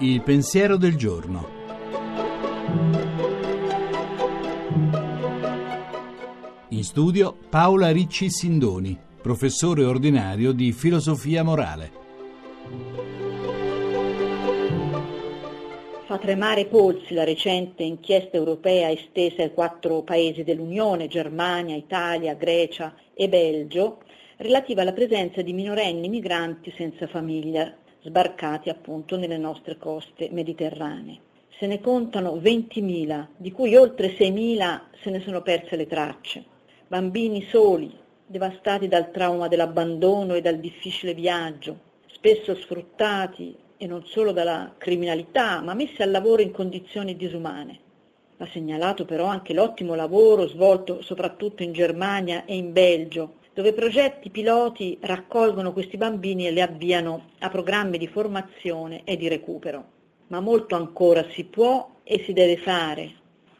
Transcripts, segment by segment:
Il pensiero del giorno. In studio Paola Ricci Sindoni, professore ordinario di filosofia morale. Fa tremare i polsi la recente inchiesta europea estesa ai quattro paesi dell'Unione, Germania, Italia, Grecia e Belgio, relativa alla presenza di minorenni migranti senza famiglia, sbarcati appunto nelle nostre coste mediterranee. Se ne contano 20.000, di cui oltre 6.000 se ne sono perse le tracce. Bambini soli, devastati dal trauma dell'abbandono e dal difficile viaggio, spesso sfruttati e non solo dalla criminalità, ma messi al lavoro in condizioni disumane. Va segnalato però anche l'ottimo lavoro svolto soprattutto in Germania e in Belgio dove progetti piloti raccolgono questi bambini e li avviano a programmi di formazione e di recupero. Ma molto ancora si può e si deve fare.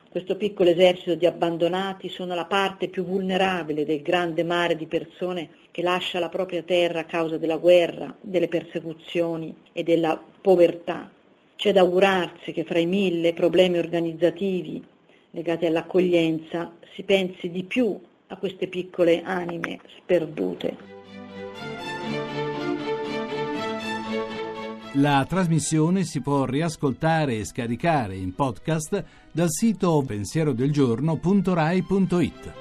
Questo piccolo esercito di abbandonati sono la parte più vulnerabile del grande mare di persone che lascia la propria terra a causa della guerra, delle persecuzioni e della povertà. C'è da augurarsi che fra i mille problemi organizzativi legati all'accoglienza si pensi di più a queste piccole anime sperdute. La trasmissione si può riascoltare e scaricare in podcast dal sito pensierodelgiorno.rai.it.